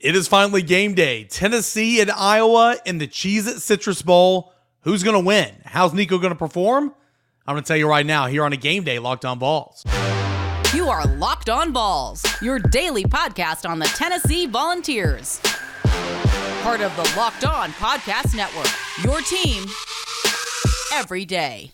It is finally game day. Tennessee and Iowa in the Cheez It Citrus Bowl. Who's going to win? How's Nico going to perform? I'm going to tell you right now here on a game day Locked On Vols. You are Locked On Vols, your daily podcast on the Tennessee Volunteers. Part of the Locked On Podcast Network, your team every day.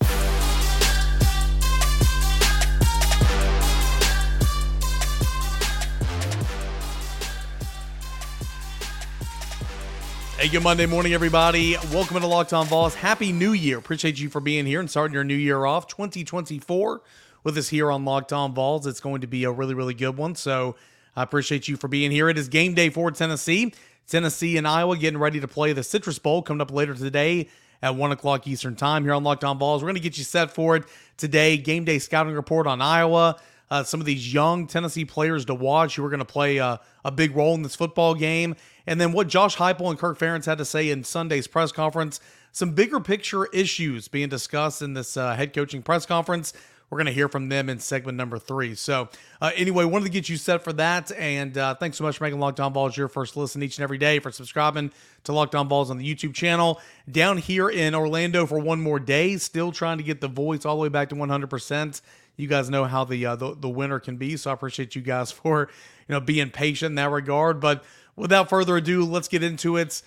Hey, good Monday morning, everybody. Welcome to Locked On Vols. Happy New Year. Appreciate you for being here and starting your new year off 2024 with us here on Locked On Vols. It's going to be a really, really good one. So I appreciate you for being here. It is game day for Tennessee. Tennessee and Iowa getting ready to play the Citrus Bowl coming up later today at 1 o'clock Eastern Time here on Locked On Vols. We're going to get you set for it today. Game day scouting report on Iowa. Uh, some of these young Tennessee players to watch who are going to play uh, a big role in this football game. And then what Josh Heupel and Kirk Ferentz had to say in Sunday's press conference. Some bigger picture issues being discussed in this uh, head coaching press conference. We're going to hear from them in segment number three. So, uh, anyway, wanted to get you set for that. And uh, thanks so much for making Locked On Vols your first listen each and every day, for subscribing to Locked On Vols on the YouTube channel. Down here in Orlando for one more day, still trying to get the voice all the way back to 100%. You guys know how the, uh, the, the winter can be. So, I appreciate you guys for you know being patient in that regard. But without further ado, let's get into it.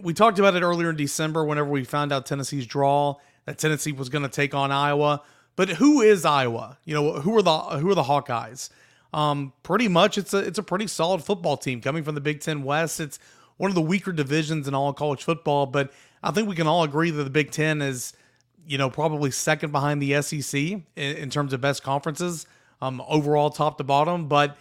We talked about it earlier in December whenever we found out Tennessee's draw that Tennessee was going to take on Iowa. But who is Iowa? You know, who are the who are the Hawkeyes? Um, pretty much, it's a it's a pretty solid football team coming from the Big Ten West. It's one of the weaker divisions in all college football, but I think we can all agree that the Big Ten is, you know, probably second behind the SEC in, in terms of best conferences, um, overall top to bottom. But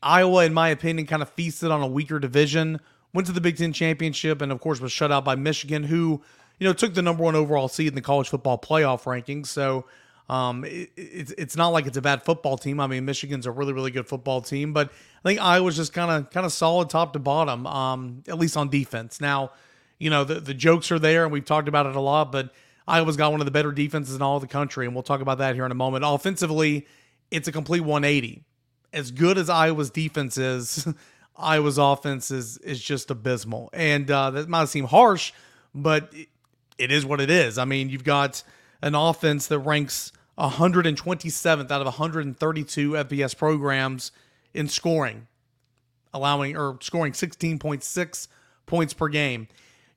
Iowa, in my opinion, kind of feasted on a weaker division, went to the Big Ten championship, and of course was shut out by Michigan, who you know took the number one overall seed in the college football playoff rankings. So um, it, it's it's not like it's a bad football team. I mean, Michigan's a really really good football team, but I think Iowa's just kind of kind of solid top to bottom, um, at least on defense. Now, you know the the jokes are there, and we've talked about it a lot, but Iowa's got one of the better defenses in all the country, and we'll talk about that here in a moment. Offensively, it's a complete 180 as good as Iowa's defense is, Iowa's offense is is just abysmal. And uh, that might seem harsh, but it is what it is. I mean, you've got an offense that ranks 127th out of 132 FBS programs in scoring, allowing or scoring 16.6 points per game.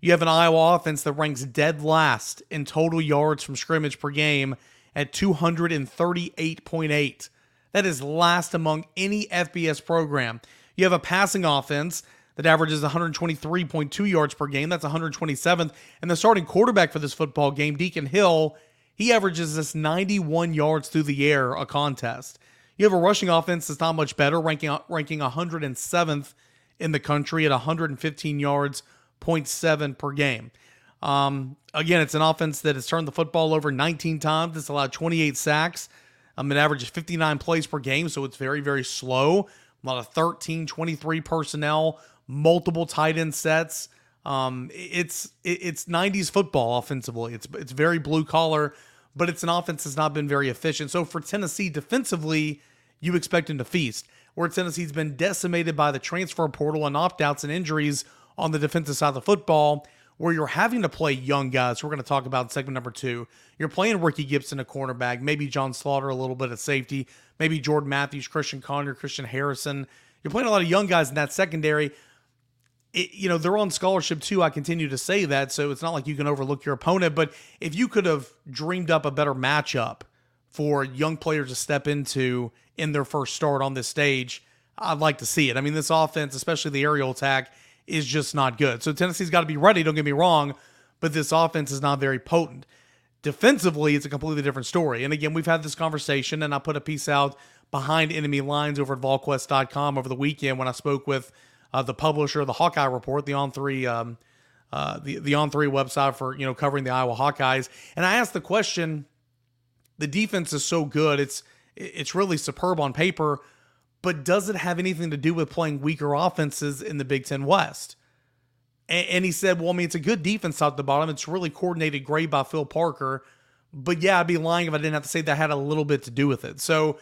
You have an Iowa offense that ranks dead last in total yards from scrimmage per game at 238.8. That is last among any FBS program. You have a passing offense that averages 123.2 yards per game. That's 127th. And the starting quarterback for this football game, Deacon Hill, he averages this 91 yards through the air a contest. You have a rushing offense that's not much better, ranking ranking 107th in the country at 115 yards, 0.7 per game. Um, again, it's an offense that has turned the football over 19 times. It's allowed 28 sacks. Um, it averages 59 plays per game, so it's very, very slow. A lot of 13, 23 personnel, multiple tight end sets. Um, it's it's 90s football offensively. It's it's very blue collar, but it's an offense that's not been very efficient. So for Tennessee defensively, you expect them to feast. Where Tennessee's been decimated by the transfer portal and opt outs and injuries on the defensive side of the football where you're having to play young guys. We're going to talk about segment number two. You're playing Ricky Gibson a cornerback, maybe John Slaughter a little bit at safety, maybe Jordan Matthews, Christian Conyer, Christian Harrison. You're playing a lot of young guys in that secondary. It, you know they're on scholarship too. I continue to say that, so it's not like you can overlook your opponent. But if you could have dreamed up a better matchup for young players to step into in their first start on this stage, I'd like to see it. I mean, this offense, especially the aerial attack, is just not good. So Tennessee's got to be ready, don't get me wrong, but this offense is not very potent. Defensively, it's a completely different story. And again, we've had this conversation, and I put a piece out behind enemy lines over at volquest.com over the weekend when I spoke with uh, the publisher of the Hawkeye Report, the On Three, um, uh, the the On Three website for you know covering the Iowa Hawkeyes, and I asked the question: the defense is so good, it's it's really superb on paper but does it have anything to do with playing weaker offenses in the Big Ten West? And, and he said, well, I mean, it's a good defense top the bottom. It's really coordinated great by Phil Parker. But yeah, I'd be lying if I didn't have to say that had a little bit to do with it. So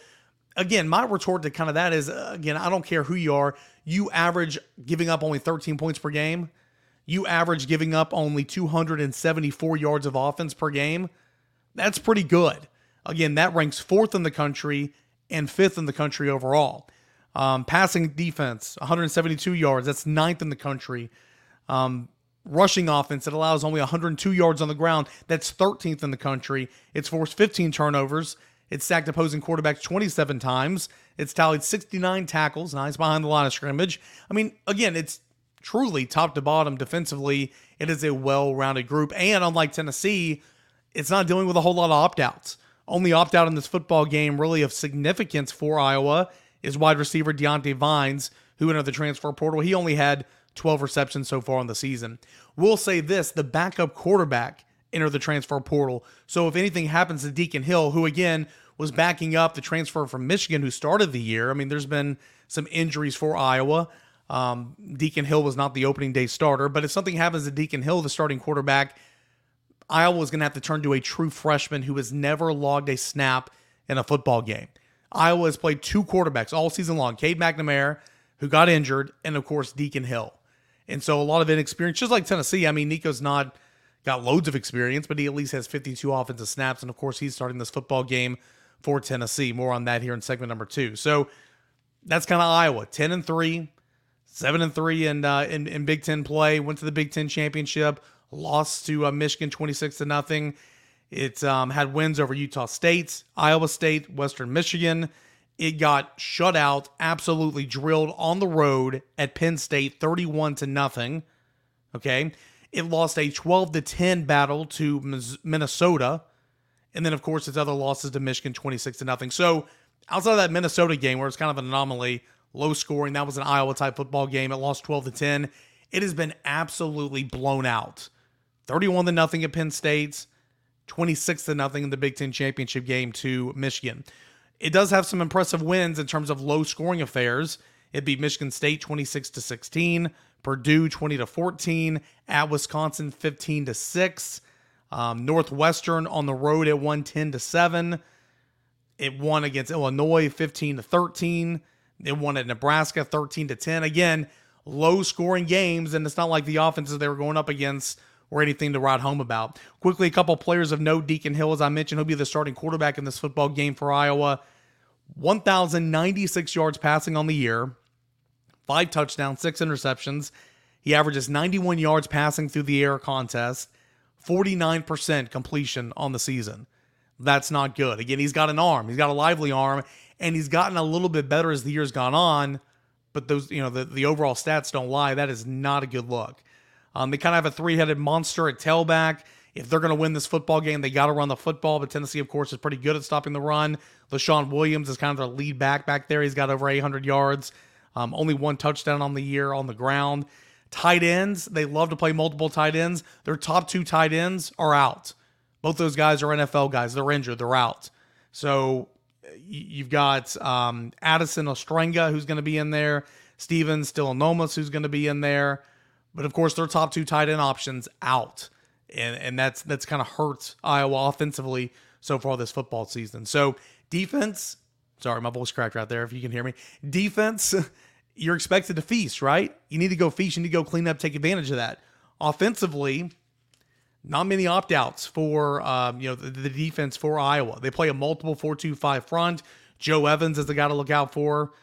again, my retort to kind of that is uh, again, I don't care who you are. You average giving up only 13 points per game. You average giving up only 274 yards of offense per game. That's pretty good. Again, that ranks fourth in the country and fifth in the country overall. Um, passing defense, 172 yards. That's ninth in the country. Um, rushing offense, it allows only 102 yards on the ground. That's 13th in the country. It's forced 15 turnovers. It's sacked opposing quarterbacks 27 times. It's tallied 69 tackles, nice behind the line of scrimmage. I mean, again, it's truly top to bottom defensively. It is a well rounded group. And unlike Tennessee, it's not dealing with a whole lot of opt outs. Only opt out in this football game, really of significance for Iowa, is wide receiver Diante Vines, who entered the transfer portal. He only had 12 receptions so far in the season. We'll say this the backup quarterback entered the transfer portal. So if anything happens to Deacon Hill, who again was backing up the transfer from Michigan who started the year. I mean, there's been some injuries for Iowa. Um, Deacon Hill was not the opening day starter, but if something happens to Deacon Hill, the starting quarterback, Iowa is going to have to turn to a true freshman who has never logged a snap in a football game. Iowa has played two quarterbacks all season long Cade McNamara, who got injured, and of course, Deacon Hill. And so a lot of inexperience, just like Tennessee. I mean, Nico's not got loads of experience, but he at least has 52 offensive snaps. And of course, he's starting this football game for Tennessee. More on that here in segment number two. So that's kind of Iowa, ten and three, seven and three, and uh, in, in Big Ten play. Went to the Big Ten championship, lost to uh, Michigan twenty six to nothing. It um, had wins over Utah State, Iowa State, Western Michigan. It got shut out, absolutely drilled on the road at Penn State, thirty-one to nothing. Okay, it lost a twelve to ten battle to Minnesota and then, of course, its other losses to Michigan 26 to nothing. So outside of that Minnesota game where it's kind of an anomaly, low scoring, that was an Iowa type football game. It lost 12 to 10. It has been absolutely blown out. 31 to nothing at Penn State, 26 to nothing in the Big Ten championship game to Michigan. It does have some impressive wins in terms of low scoring affairs. It beat Michigan State 26 to 16, Purdue 20 to 14, at Wisconsin 15 to 6. Um, Northwestern on the road at 110 to 7. It won against Illinois 15 to 13. It won at Nebraska 13 to 10. Again, low scoring games, and it's not like the offenses they were going up against or anything to write home about. Quickly, a couple players of note. Deacon Hill, as I mentioned, he'll be the starting quarterback in this football game for Iowa. 1,096 yards passing on the year, five touchdowns, six interceptions. He averages 91 yards passing through the air contest. 49% completion on the season. That's not good. Again, he's got an arm, he's got a lively arm, and he's gotten a little bit better as the year's gone on. But those, you know, the, the overall stats don't lie. That is not a good look. Um, they kind of have a three headed monster at tailback. If they're going to win this football game, they got to run the football. But Tennessee, of course, is pretty good at stopping the run. Leshon Williams is kind of their lead back back there. He's got over 800 yards, um, only one touchdown on the year on the ground. Tight ends, they love to play multiple tight ends. Their top two tight ends are out. Both those guys are NFL guys. They're injured. They're out. So you've got um, Addison Ostrenga, who's going to be in there. Steven Stilianos, who's going to be in there. But of course, their top two tight end options out. And, and that's that's kind of hurt Iowa offensively so far this football season. So defense, sorry, my voice cracked right there if you can hear me. Defense, you're expected to feast, right? You need to go feast. You need to go clean up, take advantage of that. Offensively, not many opt outs for um, you know the, the, defense for Iowa. They play a multiple four-two-five front. Joe Evans is the guy to look out for.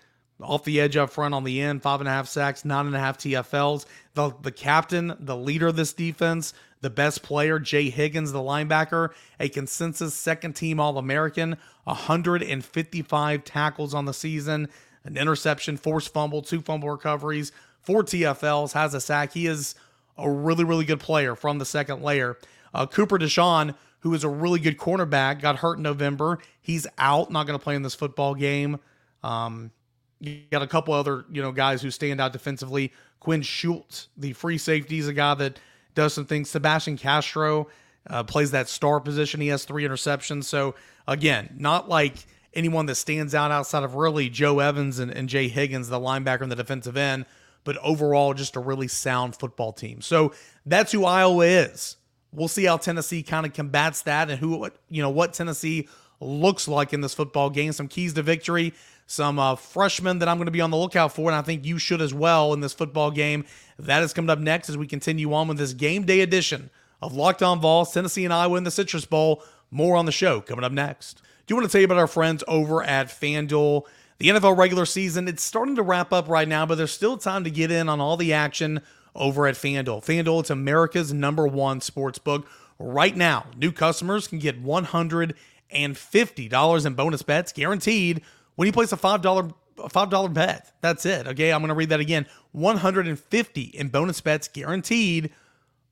Off the edge up front on the end, five and a half sacks, nine and a half TFLs. The the captain, the leader of this defense, the best player, Jay Higgins, the linebacker, a consensus second team All American, 155 tackles on the season an interception, forced fumble, two fumble recoveries, four TFLs, has a sack. He is a really, really good player from the second layer. Uh, Cooper DeJean, who is a really good cornerback, got hurt in November. He's out, not going to play in this football game. Um, you got a couple other, you know, guys who stand out defensively. Quinn Schulte, the free safety, is a guy that does some things. Sebastian Castro uh, plays that star position. He has three interceptions. So again, not like anyone that stands out outside of really Joe Evans and, and Jay Higgins, the linebacker and the defensive end, but overall just a really sound football team. So that's who Iowa is. We'll see how Tennessee kind of combats that and who you know what Tennessee looks like in this football game. Some keys to victory, some uh, freshmen that I'm going to be on the lookout for, and I think you should as well in this football game. That is coming up next as we continue on with this game day edition of Locked On Vols, Tennessee and Iowa in the Citrus Bowl. More on the show coming up next. Do you want to tell you about our friends over at FanDuel? The NFL regular season, it's starting to wrap up right now, but there's still time to get in on all the action over at FanDuel. FanDuel, it's America's number one sports book. Right now, new customers can get $150 in bonus bets guaranteed when you place a $5 $5 bet. That's it. Okay, I'm going to read that again. 150 in bonus bets guaranteed.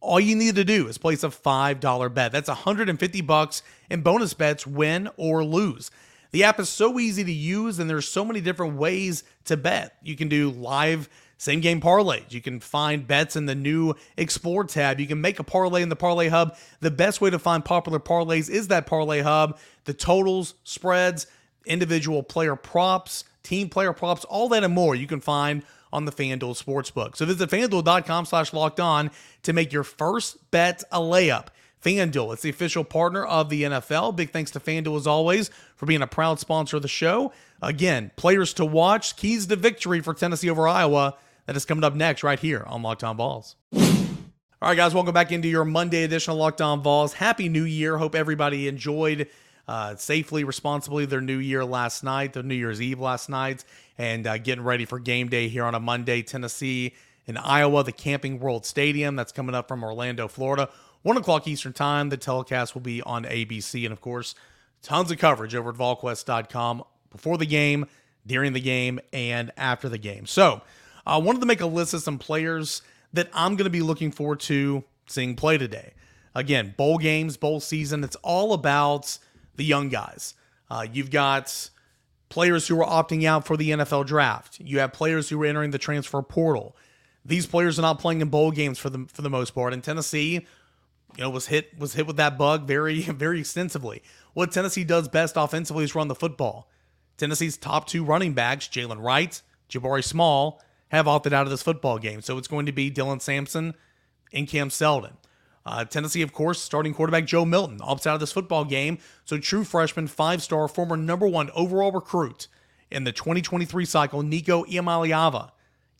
All you need to do is place a $5 bet. That's 150 bucks in bonus bets win or lose. The app is so easy to use and there's so many different ways to bet. You can do live same game parlays. You can find bets in the new Explore tab. You can make a parlay in the Parlay Hub. The best way to find popular parlays is that Parlay Hub. The totals, spreads, individual player props, team player props, all that and more you can find on the FanDuel Sportsbook. So visit fanduel.com slash locked on to make your first bet a layup. FanDuel, it's the official partner of the NFL. Big thanks to FanDuel as always for being a proud sponsor of the show. Again, players to watch, keys to victory for Tennessee over Iowa. That is coming up next right here on Locked On Vols. All right, guys, welcome back into your Monday edition of Locked On Vols. Happy New Year. Hope everybody enjoyed uh, safely, responsibly their New Year last night, their New Year's Eve last night, and uh, getting ready for game day here on a Monday. Tennessee in Iowa, the Camping World Stadium. That's coming up from Orlando, Florida. 1 o'clock Eastern Time. The telecast will be on ABC. And of course, tons of coverage over at VolQuest.com before the game, during the game, and after the game. So, I wanted to make a list of some players that I'm going to be looking forward to seeing play today. Again, bowl games, bowl season, it's all about the young guys. Uh, you've got players who are opting out for the NFL draft. You have players who are entering the transfer portal. These players are not playing in bowl games for the for the most part. And Tennessee, you know, was hit was hit with that bug very very extensively. What Tennessee does best offensively is run the football. Tennessee's top two running backs, Jaylen Wright, Jabari Small, have opted out of this football game. So it's going to be Dylan Sampson and Cam Seldon. Uh, Tennessee, of course, starting quarterback Joe Milton opts out of this football game. So true freshman, five star, former number one overall recruit in the 2023 cycle, Nico Iamaleava,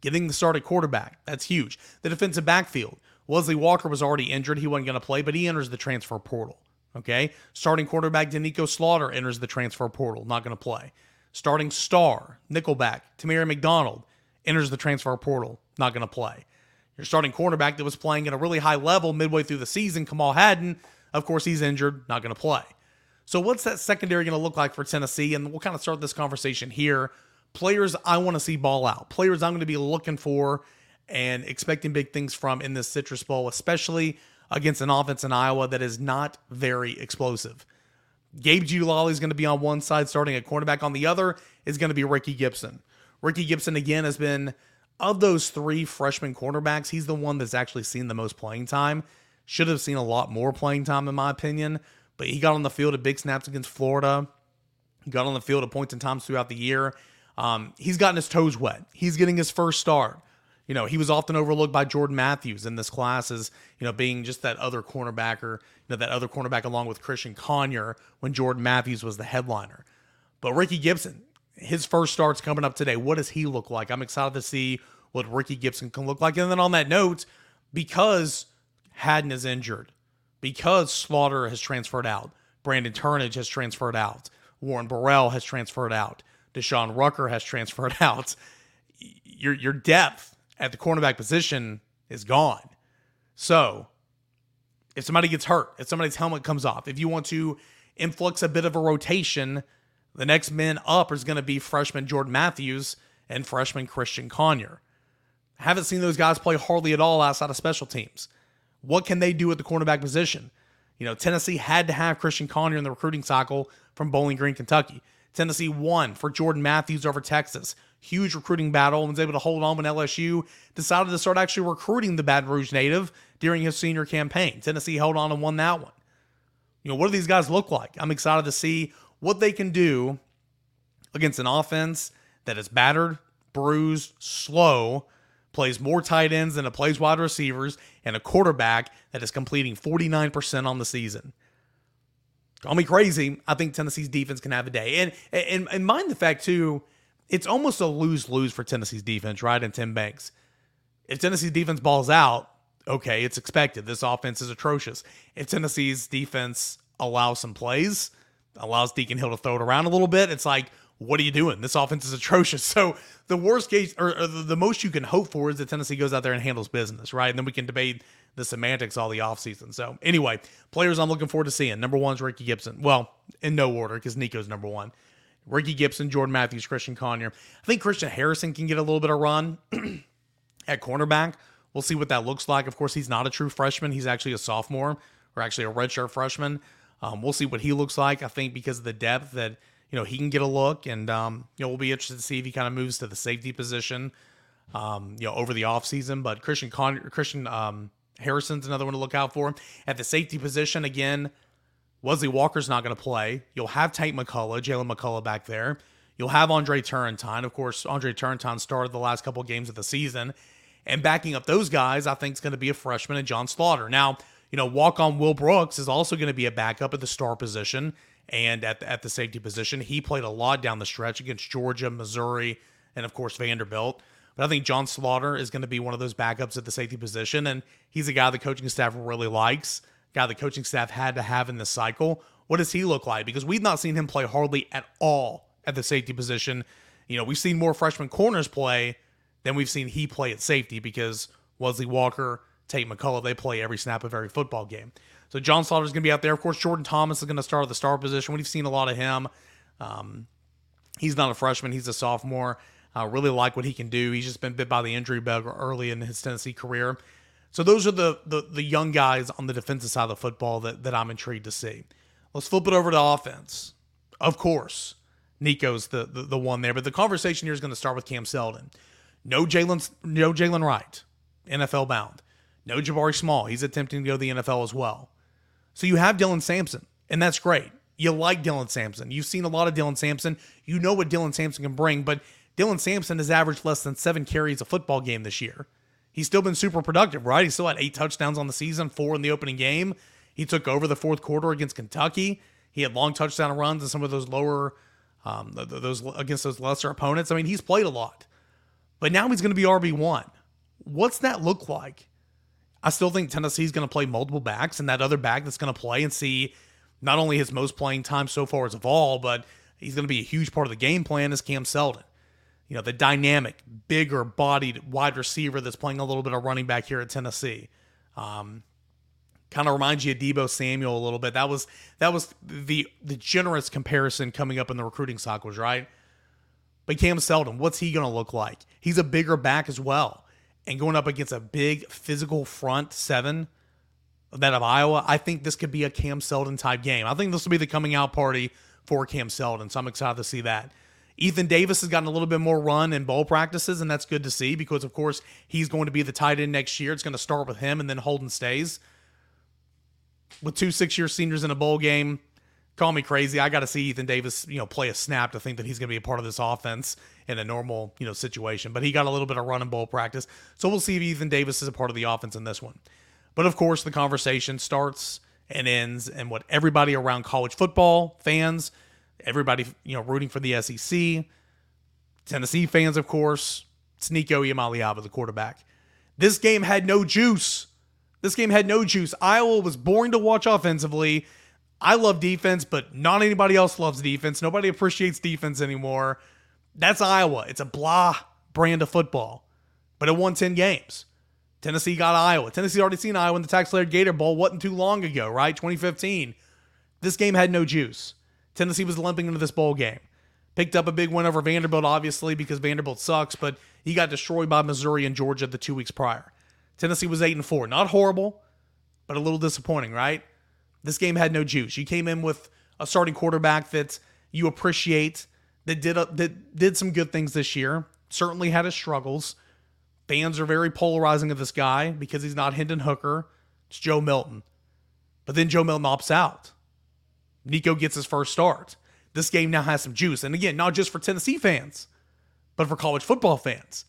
getting the start at quarterback. That's huge. The defensive backfield. Wesley Walker was already injured. He wasn't going to play, but he enters the transfer portal. Okay. Starting quarterback Doneiko Slaughter enters the transfer portal. Not going to play. Starting star, Nickelback, Tamari McDonald enters the transfer portal, not going to play. Your starting cornerback that was playing at a really high level midway through the season, Kamal Hadden, of course, he's injured, not going to play. So, what's that secondary going to look like for Tennessee? And we'll kind of start this conversation here. Players I want to see ball out, players I'm going to be looking for and expecting big things from in this Citrus Bowl, especially against an offense in Iowa that is not very explosive. Gabe Jeudy-Lally is going to be on one side, starting at cornerback. On the other is going to be Ricky Gibson. Ricky Gibson, again, has been, of those three freshman cornerbacks, he's the one that's actually seen the most playing time. Should have seen a lot more playing time, in my opinion. But he got on the field at big snaps against Florida. He got on the field at points and times throughout the year. Um, he's gotten his toes wet. He's getting his first start. You know, he was often overlooked by Jordan Matthews in this class as, you know, being just that other cornerbacker, you know, that other cornerback along with Christian Conyer when Jordan Matthews was the headliner. But Ricky Gibson, his first start's coming up today. What does he look like? I'm excited to see what Ricky Gibson can look like. And then on that note, because Hadden is injured, because Slaughter has transferred out, Brandon Turnage has transferred out, Warren Burrell has transferred out, De'Shawn Rucker has transferred out. Your your depth at the cornerback position is gone. So if somebody gets hurt, if somebody's helmet comes off, if you want to influx a bit of a rotation, the next man up is going to be freshman Jordan Matthews and freshman Christian Conyer. Haven't seen those guys play hardly at all outside of special teams. What can they do at the cornerback position? You know, Tennessee had to have Christian Conyer in the recruiting cycle from Bowling Green, Kentucky. Tennessee won for Jordan Matthews over Texas. Huge recruiting battle and was able to hold on when LSU decided to start actually recruiting the Baton Rouge native during his senior campaign. Tennessee held on and won that one. You know, what do these guys look like? I'm excited to see what they can do against an offense that is battered, bruised, slow, plays more tight ends than it plays wide receivers, and a quarterback that is completing 49% on the season. call me crazy. I think Tennessee's defense can have a day. And and, and mind the fact too, it's almost a lose lose for Tennessee's defense, right? And Tim Banks. If Tennessee's defense balls out, okay, it's expected. This offense is atrocious. If Tennessee's defense allows some plays, allows Deacon Hill to throw it around a little bit, it's like, what are you doing? This offense is atrocious. So the worst case, or, or the most you can hope for, is that Tennessee goes out there and handles business, right? And then we can debate the semantics all the offseason. So anyway, players I'm looking forward to seeing. Number one is Ricky Gibson. Well, in no order because Nico's number one. Ricky Gibson, Jordan Matthews, Christian Conyer. I think Christian Harrison can get a little bit of run at cornerback. We'll see what that looks like. Of course, he's not a true freshman. He's actually a sophomore or actually a redshirt freshman. Um, we'll see what he looks like. I think because of the depth that you know he can get a look, and um, you know we'll be interested to see if he kind of moves to the safety position, um, you know, over the offseason. But Christian Con- Christian um, Harrison's another one to look out for at the safety position. Again, Wesley Walker's not going to play. You'll have Tate McCollough, Jalen McCollough back there. You'll have Andre Turrentine. Of course, Andre Turrentine started the last couple games of the season. And backing up those guys, I think is going to be a freshman and John Slaughter. Now, you know, walk on Will Brooks is also going to be a backup at the star position and at the, at the safety position. He played a lot down the stretch against Georgia, Missouri, and of course Vanderbilt. But I think John Slaughter is going to be one of those backups at the safety position, and he's a guy the coaching staff really likes. Guy the coaching staff had to have in this cycle. What does he look like? Because we've not seen him play hardly at all at the safety position. You know, we've seen more freshman corners play than we've seen he play at safety because Wesley Walker, Tate McCollough, they play every snap of every football game. So John Slaughter's going to be out there. Of course, Jordan Thomas is going to start at the star position. We've seen a lot of him. Um, he's not a freshman; he's a sophomore. I uh, really like what he can do. He's just been bit by the injury bug early in his Tennessee career. So those are the, the the young guys on the defensive side of the football that, that I'm intrigued to see. Let's flip it over to offense. Of course, Nico's the, the, the one there, but the conversation here is going to start with Cam Seldon. No Jalen no Jaylen Wright, NFL bound. No Jabari Small. He's attempting to go to the NFL as well. So you have Dylan Sampson, and that's great. You like Dylan Sampson. You've seen a lot of Dylan Sampson. You know what Dylan Sampson can bring, but Dylan Sampson has averaged less than seven carries a football game this year. He's still been super productive, right? He still had eight touchdowns on the season, four in the opening game. He took over the fourth quarter against Kentucky. He had long touchdown runs and some of those lower, um, those against those lesser opponents. I mean, he's played a lot, but now he's going to be RB one. What's that look like? I still think Tennessee's going to play multiple backs, and that other back that's going to play and see not only his most playing time so far as of all, but he's going to be a huge part of the game plan is Cam Seldon. You know, the dynamic, bigger bodied wide receiver that's playing a little bit of running back here at Tennessee. Um, kind of reminds you of Deebo Samuel a little bit. That was that was the the generous comparison coming up in the recruiting cycles, right? But Cam Seldon, what's he going to look like? He's a bigger back as well and going up against a big physical front seven that of Iowa, I think this could be a Cam Seldon type game. I think this will be the coming out party for Cam Seldon, so I'm excited to see that. Ethan Davis has gotten a little bit more run in bowl practices, and that's good to see because, of course, he's going to be the tight end next year. It's going to start with him, and then Holden Staes. With two six-year seniors in a bowl game, call me crazy. I got to see Ethan Davis, you know, play a snap to think that he's going to be a part of this offense in a normal, you know, situation. But he got a little bit of run and bowl practice, so we'll see if Ethan Davis is a part of the offense in this one. But of course, the conversation starts and ends, and what everybody around college football fans, everybody, you know, rooting for the SEC, Tennessee fans, of course, it's Nico the quarterback. This game had no juice. This game had no juice. Iowa was boring to watch offensively. I love defense, but not anybody else loves defense. Nobody appreciates defense anymore. That's Iowa. It's a blah brand of football, but it won 10 games. Tennessee got Iowa. Tennessee already seen Iowa in the TaxSlayer Gator Bowl wasn't too long ago, right? 2015. This game had no juice. Tennessee was limping into this bowl game. Picked up a big win over Vanderbilt, obviously, because Vanderbilt sucks, but he got destroyed by Missouri and Georgia the two weeks prior. Tennessee was 8 and 4. Not horrible, but a little disappointing, right? This game had no juice. You came in with a starting quarterback that you appreciate, that did a, that did some good things this year. Certainly had his struggles. Fans are very polarizing of this guy because he's not Hendon Hooker. It's Joe Milton. But then Joe Milton opts out. Nico gets his first start. This game now has some juice. And again, not just for Tennessee fans, but for college football fans.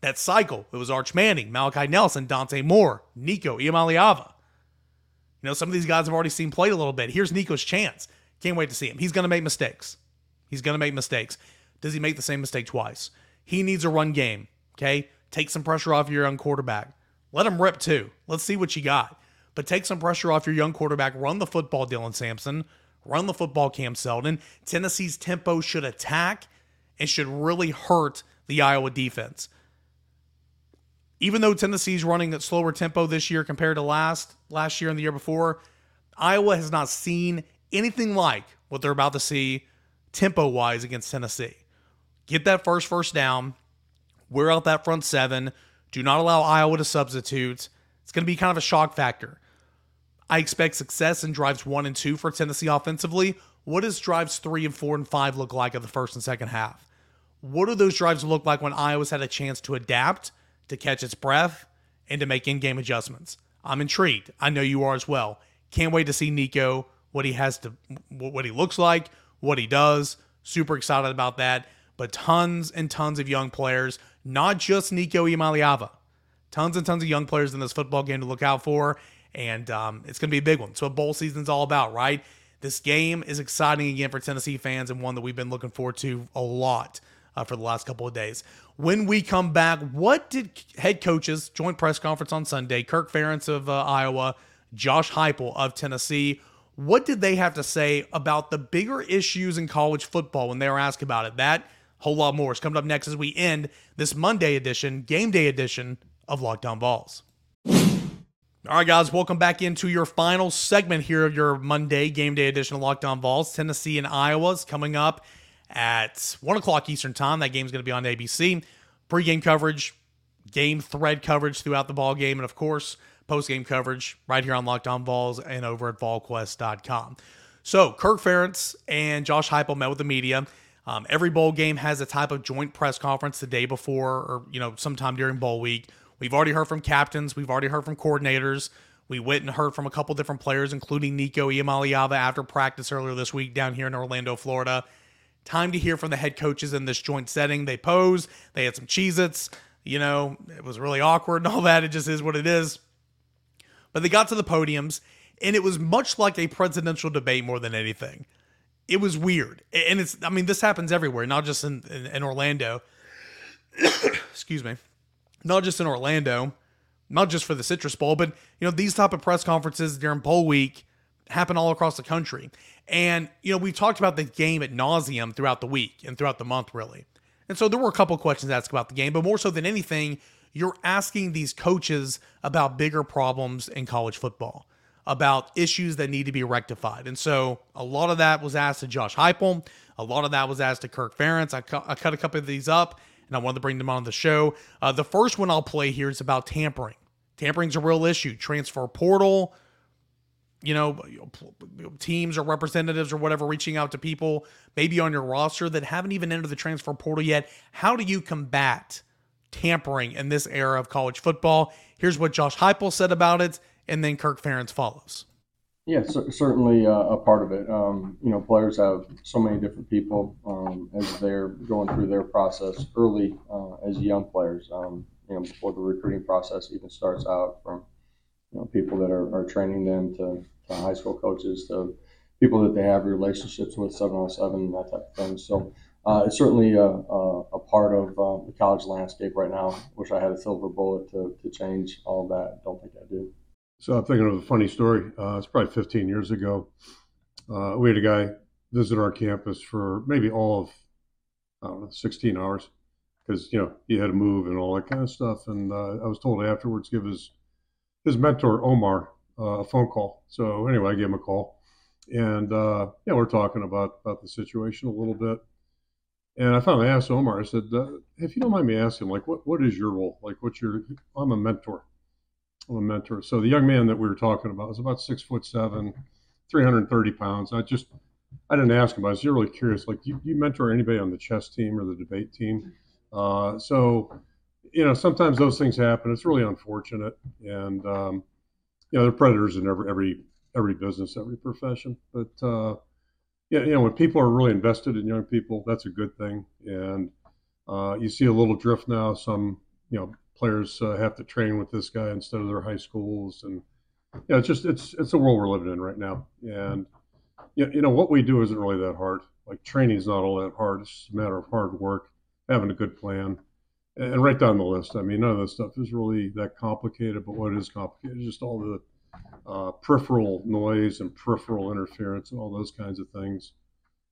That cycle, it was Arch Manning, Malachi Nelson, Dante Moore, Nico Iamaleava. You know, some of these guys have already seen played a little bit. Here's Nico's chance. Can't wait to see him. He's going to make mistakes. He's going to make mistakes. Does he make the same mistake twice? He needs a run game. Okay. Take some pressure off your young quarterback. Let him rip too. Let's see what you got. But take some pressure off your young quarterback. Run the football, Dylan Sampson. Run the football, Cam Seldon. Tennessee's tempo should attack and should really hurt the Iowa defense. Even though Tennessee's running at slower tempo this year compared to last last year and the year before, Iowa has not seen anything like what they're about to see tempo wise against Tennessee. Get that first first down, wear out that front seven. Do not allow Iowa to substitute. It's going to be kind of a shock factor. I expect success in drives one and two for Tennessee offensively. What does drives three and four and five look like in the first and second half? What do those drives look like when Iowa's had a chance to adapt, to catch its breath, and to make in game adjustments? I'm intrigued. I know you are as well. Can't wait to see Nico, what he has to, what he looks like, what he does. Super excited about that. But tons and tons of young players, not just Nico Iamaleava. Tons and tons of young players in this football game to look out for. And um, it's going to be a big one. So, what bowl season's all about, right? This game is exciting again for Tennessee fans and one that we've been looking forward to a lot uh, for the last couple of days. When we come back, what did head coaches, joint press conference on Sunday, Kirk Ferentz of uh, Iowa, Josh Heupel of Tennessee, what did they have to say about the bigger issues in college football when they were asked about it? That whole lot more is coming up next as we end this Monday edition, game day edition of Locked On Vols. All right, guys, welcome back into your final segment here of your Monday game day edition of Locked On Vols. Tennessee and Iowa is coming up at 1 o'clock Eastern Time. That game's going to be on ABC. Pre-game coverage, game thread coverage throughout the ball game, and of course, post-game coverage right here on Locked On and over at VolQuest.com. So, Kirk Ferentz and Josh Heupel met with the media. Um, every bowl game has a type of joint press conference the day before, or you know, sometime during bowl week. We've already heard from captains. We've already heard from coordinators. We went and heard from a couple different players, including Nico Iamaleava after practice earlier this week down here in Orlando, Florida. Time to hear from the head coaches in this joint setting. They pose, they had some Cheez Its. You know, it was really awkward and all that. It just is what it is. But they got to the podiums, and it was much like a presidential debate more than anything. It was weird. And it's, I mean, this happens everywhere, not just in, in, in Orlando. Excuse me. Not just in Orlando, not just for the Citrus Bowl, but, you know, these type of press conferences during bowl week happen all across the country. And, you know, we've talked about the game at nauseum throughout the week and throughout the month, really. And so there were a couple questions asked about the game, but more so than anything, you're asking these coaches about bigger problems in college football, about issues that need to be rectified. And so a lot of that was asked to Josh Heupel. A lot of that was asked to Kirk Ferentz. I, cu- I cut a couple of these up, and I wanted to bring them on the show. Uh, the first one I'll play here is about tampering. Tampering's a real issue. Transfer portal, you know, teams or representatives or whatever reaching out to people maybe on your roster that haven't even entered the transfer portal yet. How do you combat tampering in this era of college football? Here's what Josh Heupel said about it, and then Kirk Ferentz follows. Yeah, c- certainly uh, a part of it. Um, you know, players have so many different people um, as they're going through their process early uh, as young players. Um, you know, before the recruiting process even starts out, from you know people that are, are training them to, to high school coaches to people that they have relationships with, seven on seven, that type of thing. So uh, it's certainly a, a, a part of uh, the college landscape right now. Wish I had a silver bullet to, to change all that. Don't think I do. So I'm thinking of a funny story. Uh, it's probably 15 years ago. Uh, we had a guy visit our campus for maybe all of, I don't know, 16 hours because, you know, he had to move and all that kind of stuff. And uh, I was told afterwards, give his, his mentor, Omar, a phone call. So anyway, I gave him a call. And, uh, yeah, we're talking about, about the situation a little bit. And I finally asked Omar, I said, uh, if you don't mind me asking, like, what, what is your role? Like, what's your, I'm a mentor. I'm a mentor. So the young man that we were talking about was about six foot seven, 330 pounds. I just, I didn't ask him. I was really curious. Like, do you, do you mentor anybody on the chess team or the debate team? Uh, so, you know, sometimes those things happen. It's really unfortunate, and um, you know, there are predators in every every every business, every profession. But uh, yeah, you know, when people are really invested in young people, that's a good thing. And uh, you see a little drift now. Some you know players uh, have to train with this guy instead of their high schools, and yeah, it's just it's it's the world we're living in right now, and you you know what we do isn't really that hard. Like training is not all that hard. It's just a matter of hard work, having a good plan, and right down the list. I mean, none of this stuff is really that complicated, but what is complicated is just all the uh, peripheral noise and peripheral interference and all those kinds of things.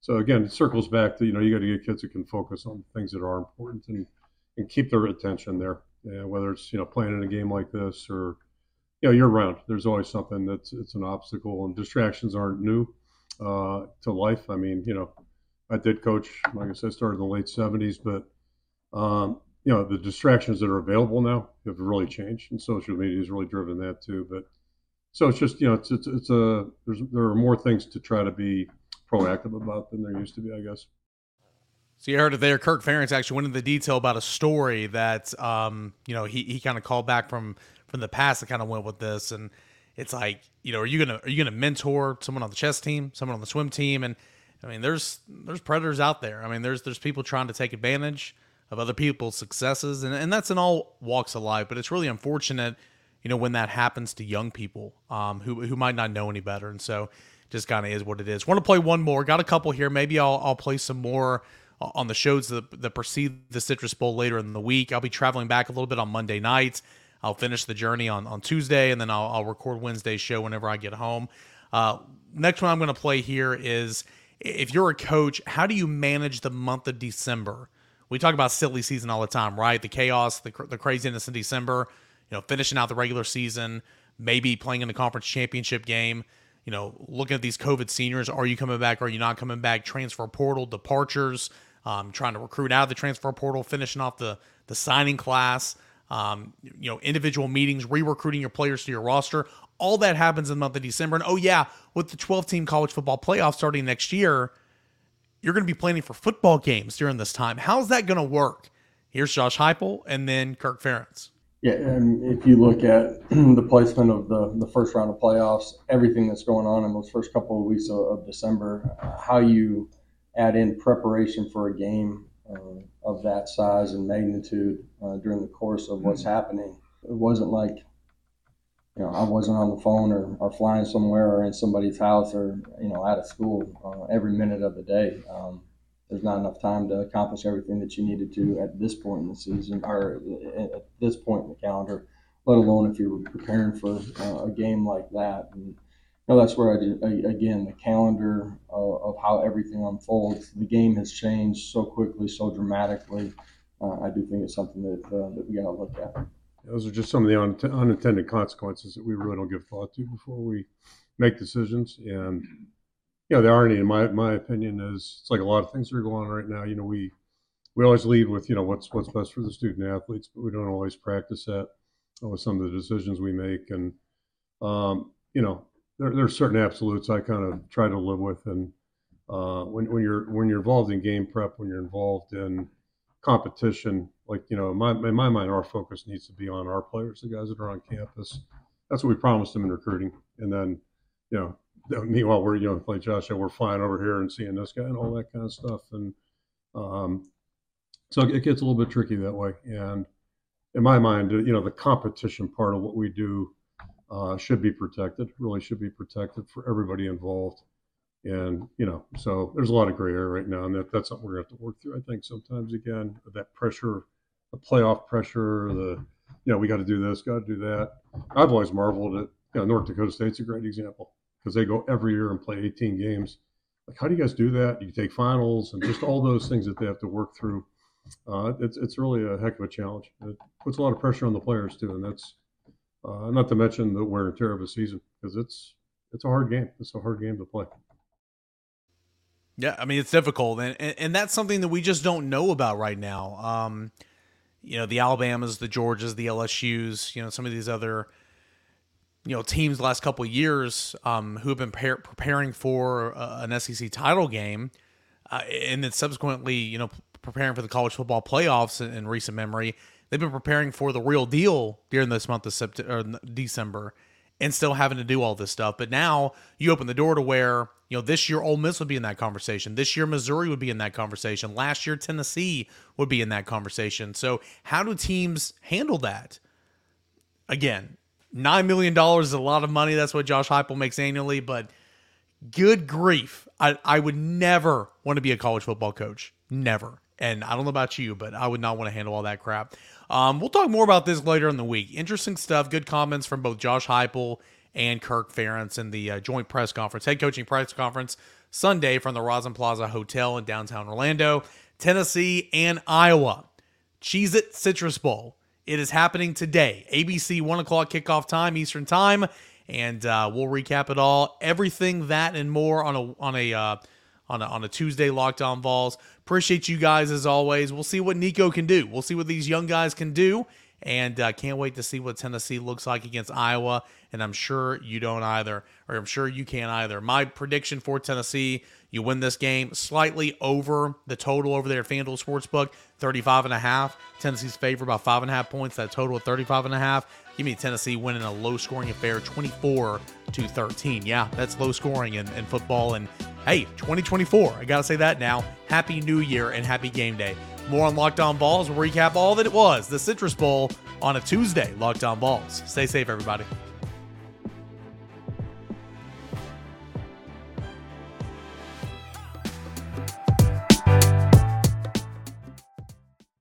So again, it circles back to you know you got to get kids that can focus on things that are important and and keep their attention there. whether it's you know playing in a game like this or you know year round, there's always something that's it's an obstacle and distractions aren't new uh, to life. I mean, you know, I did coach, like I said, started in the late '70s, but um, you know the distractions that are available now have really changed, and social media has really driven that too. But so it's just you know it's it's, it's a there's there are more things to try to be proactive about than there used to be, I guess. So you heard it there. Kirk Ferentz actually went into detail about a story that um, you know he, he kind of called back from from the past that kind of went with this, and it's like you know are you gonna are you gonna mentor someone on the chess team, someone on the swim team, and I mean there's there's predators out there. I mean there's there's people trying to take advantage of other people's successes, and and that's in all walks of life. But it's really unfortunate, you know, when that happens to young people um, who who might not know any better, and so just kind of is what it is. Want to play one more? Got a couple here. Maybe I'll I'll play some more on the shows that, that precede the Citrus Bowl later in the week. I'll be traveling back a little bit on Monday night. I'll finish the journey on, on Tuesday, and then I'll, I'll record Wednesday's show whenever I get home. Uh, next one I'm going to play here is if you're a coach, how do you manage the month of December? We talk about silly season all the time, right? The chaos, the, the craziness in December, you know, finishing out the regular season, maybe playing in the conference championship game you know, looking at these COVID seniors, are you coming back? Are you not coming back? Transfer portal departures, um, trying to recruit out of the transfer portal, finishing off the the signing class, um, you know, individual meetings, re-recruiting your players to your roster. All that happens in the month of December. And oh yeah, with the 12 team college football playoff starting next year, you're going to be planning for football games during this time. How's that going to work? Here's Josh Heupel and then Kirk Ferentz. Yeah, and if you look at the placement of the, the first round of playoffs, everything that's going on in those first couple of weeks of, of December, uh, how you add in preparation for a game uh, of that size and magnitude uh, during the course of what's mm-hmm. happening. It wasn't like, you know, I wasn't on the phone or, or flying somewhere or in somebody's house or, you know, out of school uh, every minute of the day. Um, there's not enough time to accomplish everything that you needed to at this point in the season or at this point in the calendar, let alone if you're preparing for uh, a game like that. And you know, that's where I did, again the calendar of, of, how everything unfolds. The game has changed so quickly, so dramatically. Uh, I do think it's something that uh, that we got to look at. Those are just some of the un- unintended consequences that we really don't give thought to before we make decisions and you know, the irony, in my my opinion, is it's like a lot of things that are going on right now. You know, we we always lead with you know what's what's best for the student athletes, but we don't always practice that with some of the decisions we make. And um, you know, there there's certain absolutes I kind of try to live with. And uh, when when you're when you're involved in game prep, when you're involved in competition, like you know, in my in my mind, our focus needs to be on our players, the guys that are on campus. That's what we promised them in recruiting, and then you know meanwhile, we're you know like Josh we're flying over here and seeing this guy and all that kind of stuff, and um, so it gets a little bit tricky that way. And in my mind, you know, the competition part of what we do uh, should be protected. Really, should be protected for everybody involved. And you know, so there's a lot of gray area right now, and that, that's something we're gonna have to work through. I think sometimes again that pressure, the playoff pressure, the you know we got to do this, got to do that. I've always marveled at you know North Dakota State's a great example because they go every year and play 18 games. Like, how do you guys do that? You take finals and just all those things that they have to work through. Uh, it's it's really a heck of a challenge. It puts a lot of pressure on the players too, and that's uh, not to mention the wear and tear of a season because it's it's a hard game. It's a hard game to play. Yeah, I mean it's difficult, and, and, and that's something that we just don't know about right now. Um, you know, the Alabamas, the Georgias, the LSU's, you know, some of these other you know teams the last couple years um, who have been par- preparing for uh, an SEC title game, uh, and then subsequently you know preparing for the college football playoffs in, in, recent memory. They've been preparing for the real deal during this month of September, December, and still having to do all this stuff. But now you open the door to where you know this year Ole Miss would be in that conversation. This year Missouri would be in that conversation. Last year Tennessee would be in that conversation. So how do teams handle that? Again, $9 million is a lot of money. That's what Josh Heupel makes annually, but good grief. I, I would never want to be a college football coach. Never. And I don't know about you, but I would not want to handle all that crap. Um, we'll talk more about this later in the week. Interesting stuff. Good comments from both Josh Heupel and Kirk Ferentz in the uh, joint press conference, head coaching press conference Sunday from the Rosen Plaza Hotel in downtown Orlando, Tennessee, and Iowa. Cheez It Citrus Bowl. It is happening today. ABC, 1 o'clock kickoff time, Eastern Time. And uh, we'll recap it all. Everything that and more on a on a uh, on a, on a Tuesday Locked On Vols. Appreciate you guys as always. We'll see what Nico can do. We'll see what these young guys can do. And uh, can't wait to see what Tennessee looks like against Iowa. And I'm sure you don't either, or I'm sure you can't either. My prediction for Tennessee you win this game slightly over the total over there at FanDuel Sportsbook, 35 and a half. Tennessee's favor about five and a half points. That total of 35 and a half. Give me Tennessee winning a low scoring affair 24 to 13. Yeah, that's low scoring in, in football. And hey, 2024. I got to say that now. Happy New Year and happy game day. More on Locked On Vols. We'll recap all that it was the Citrus Bowl on a Tuesday. Locked On Vols. Stay safe, everybody.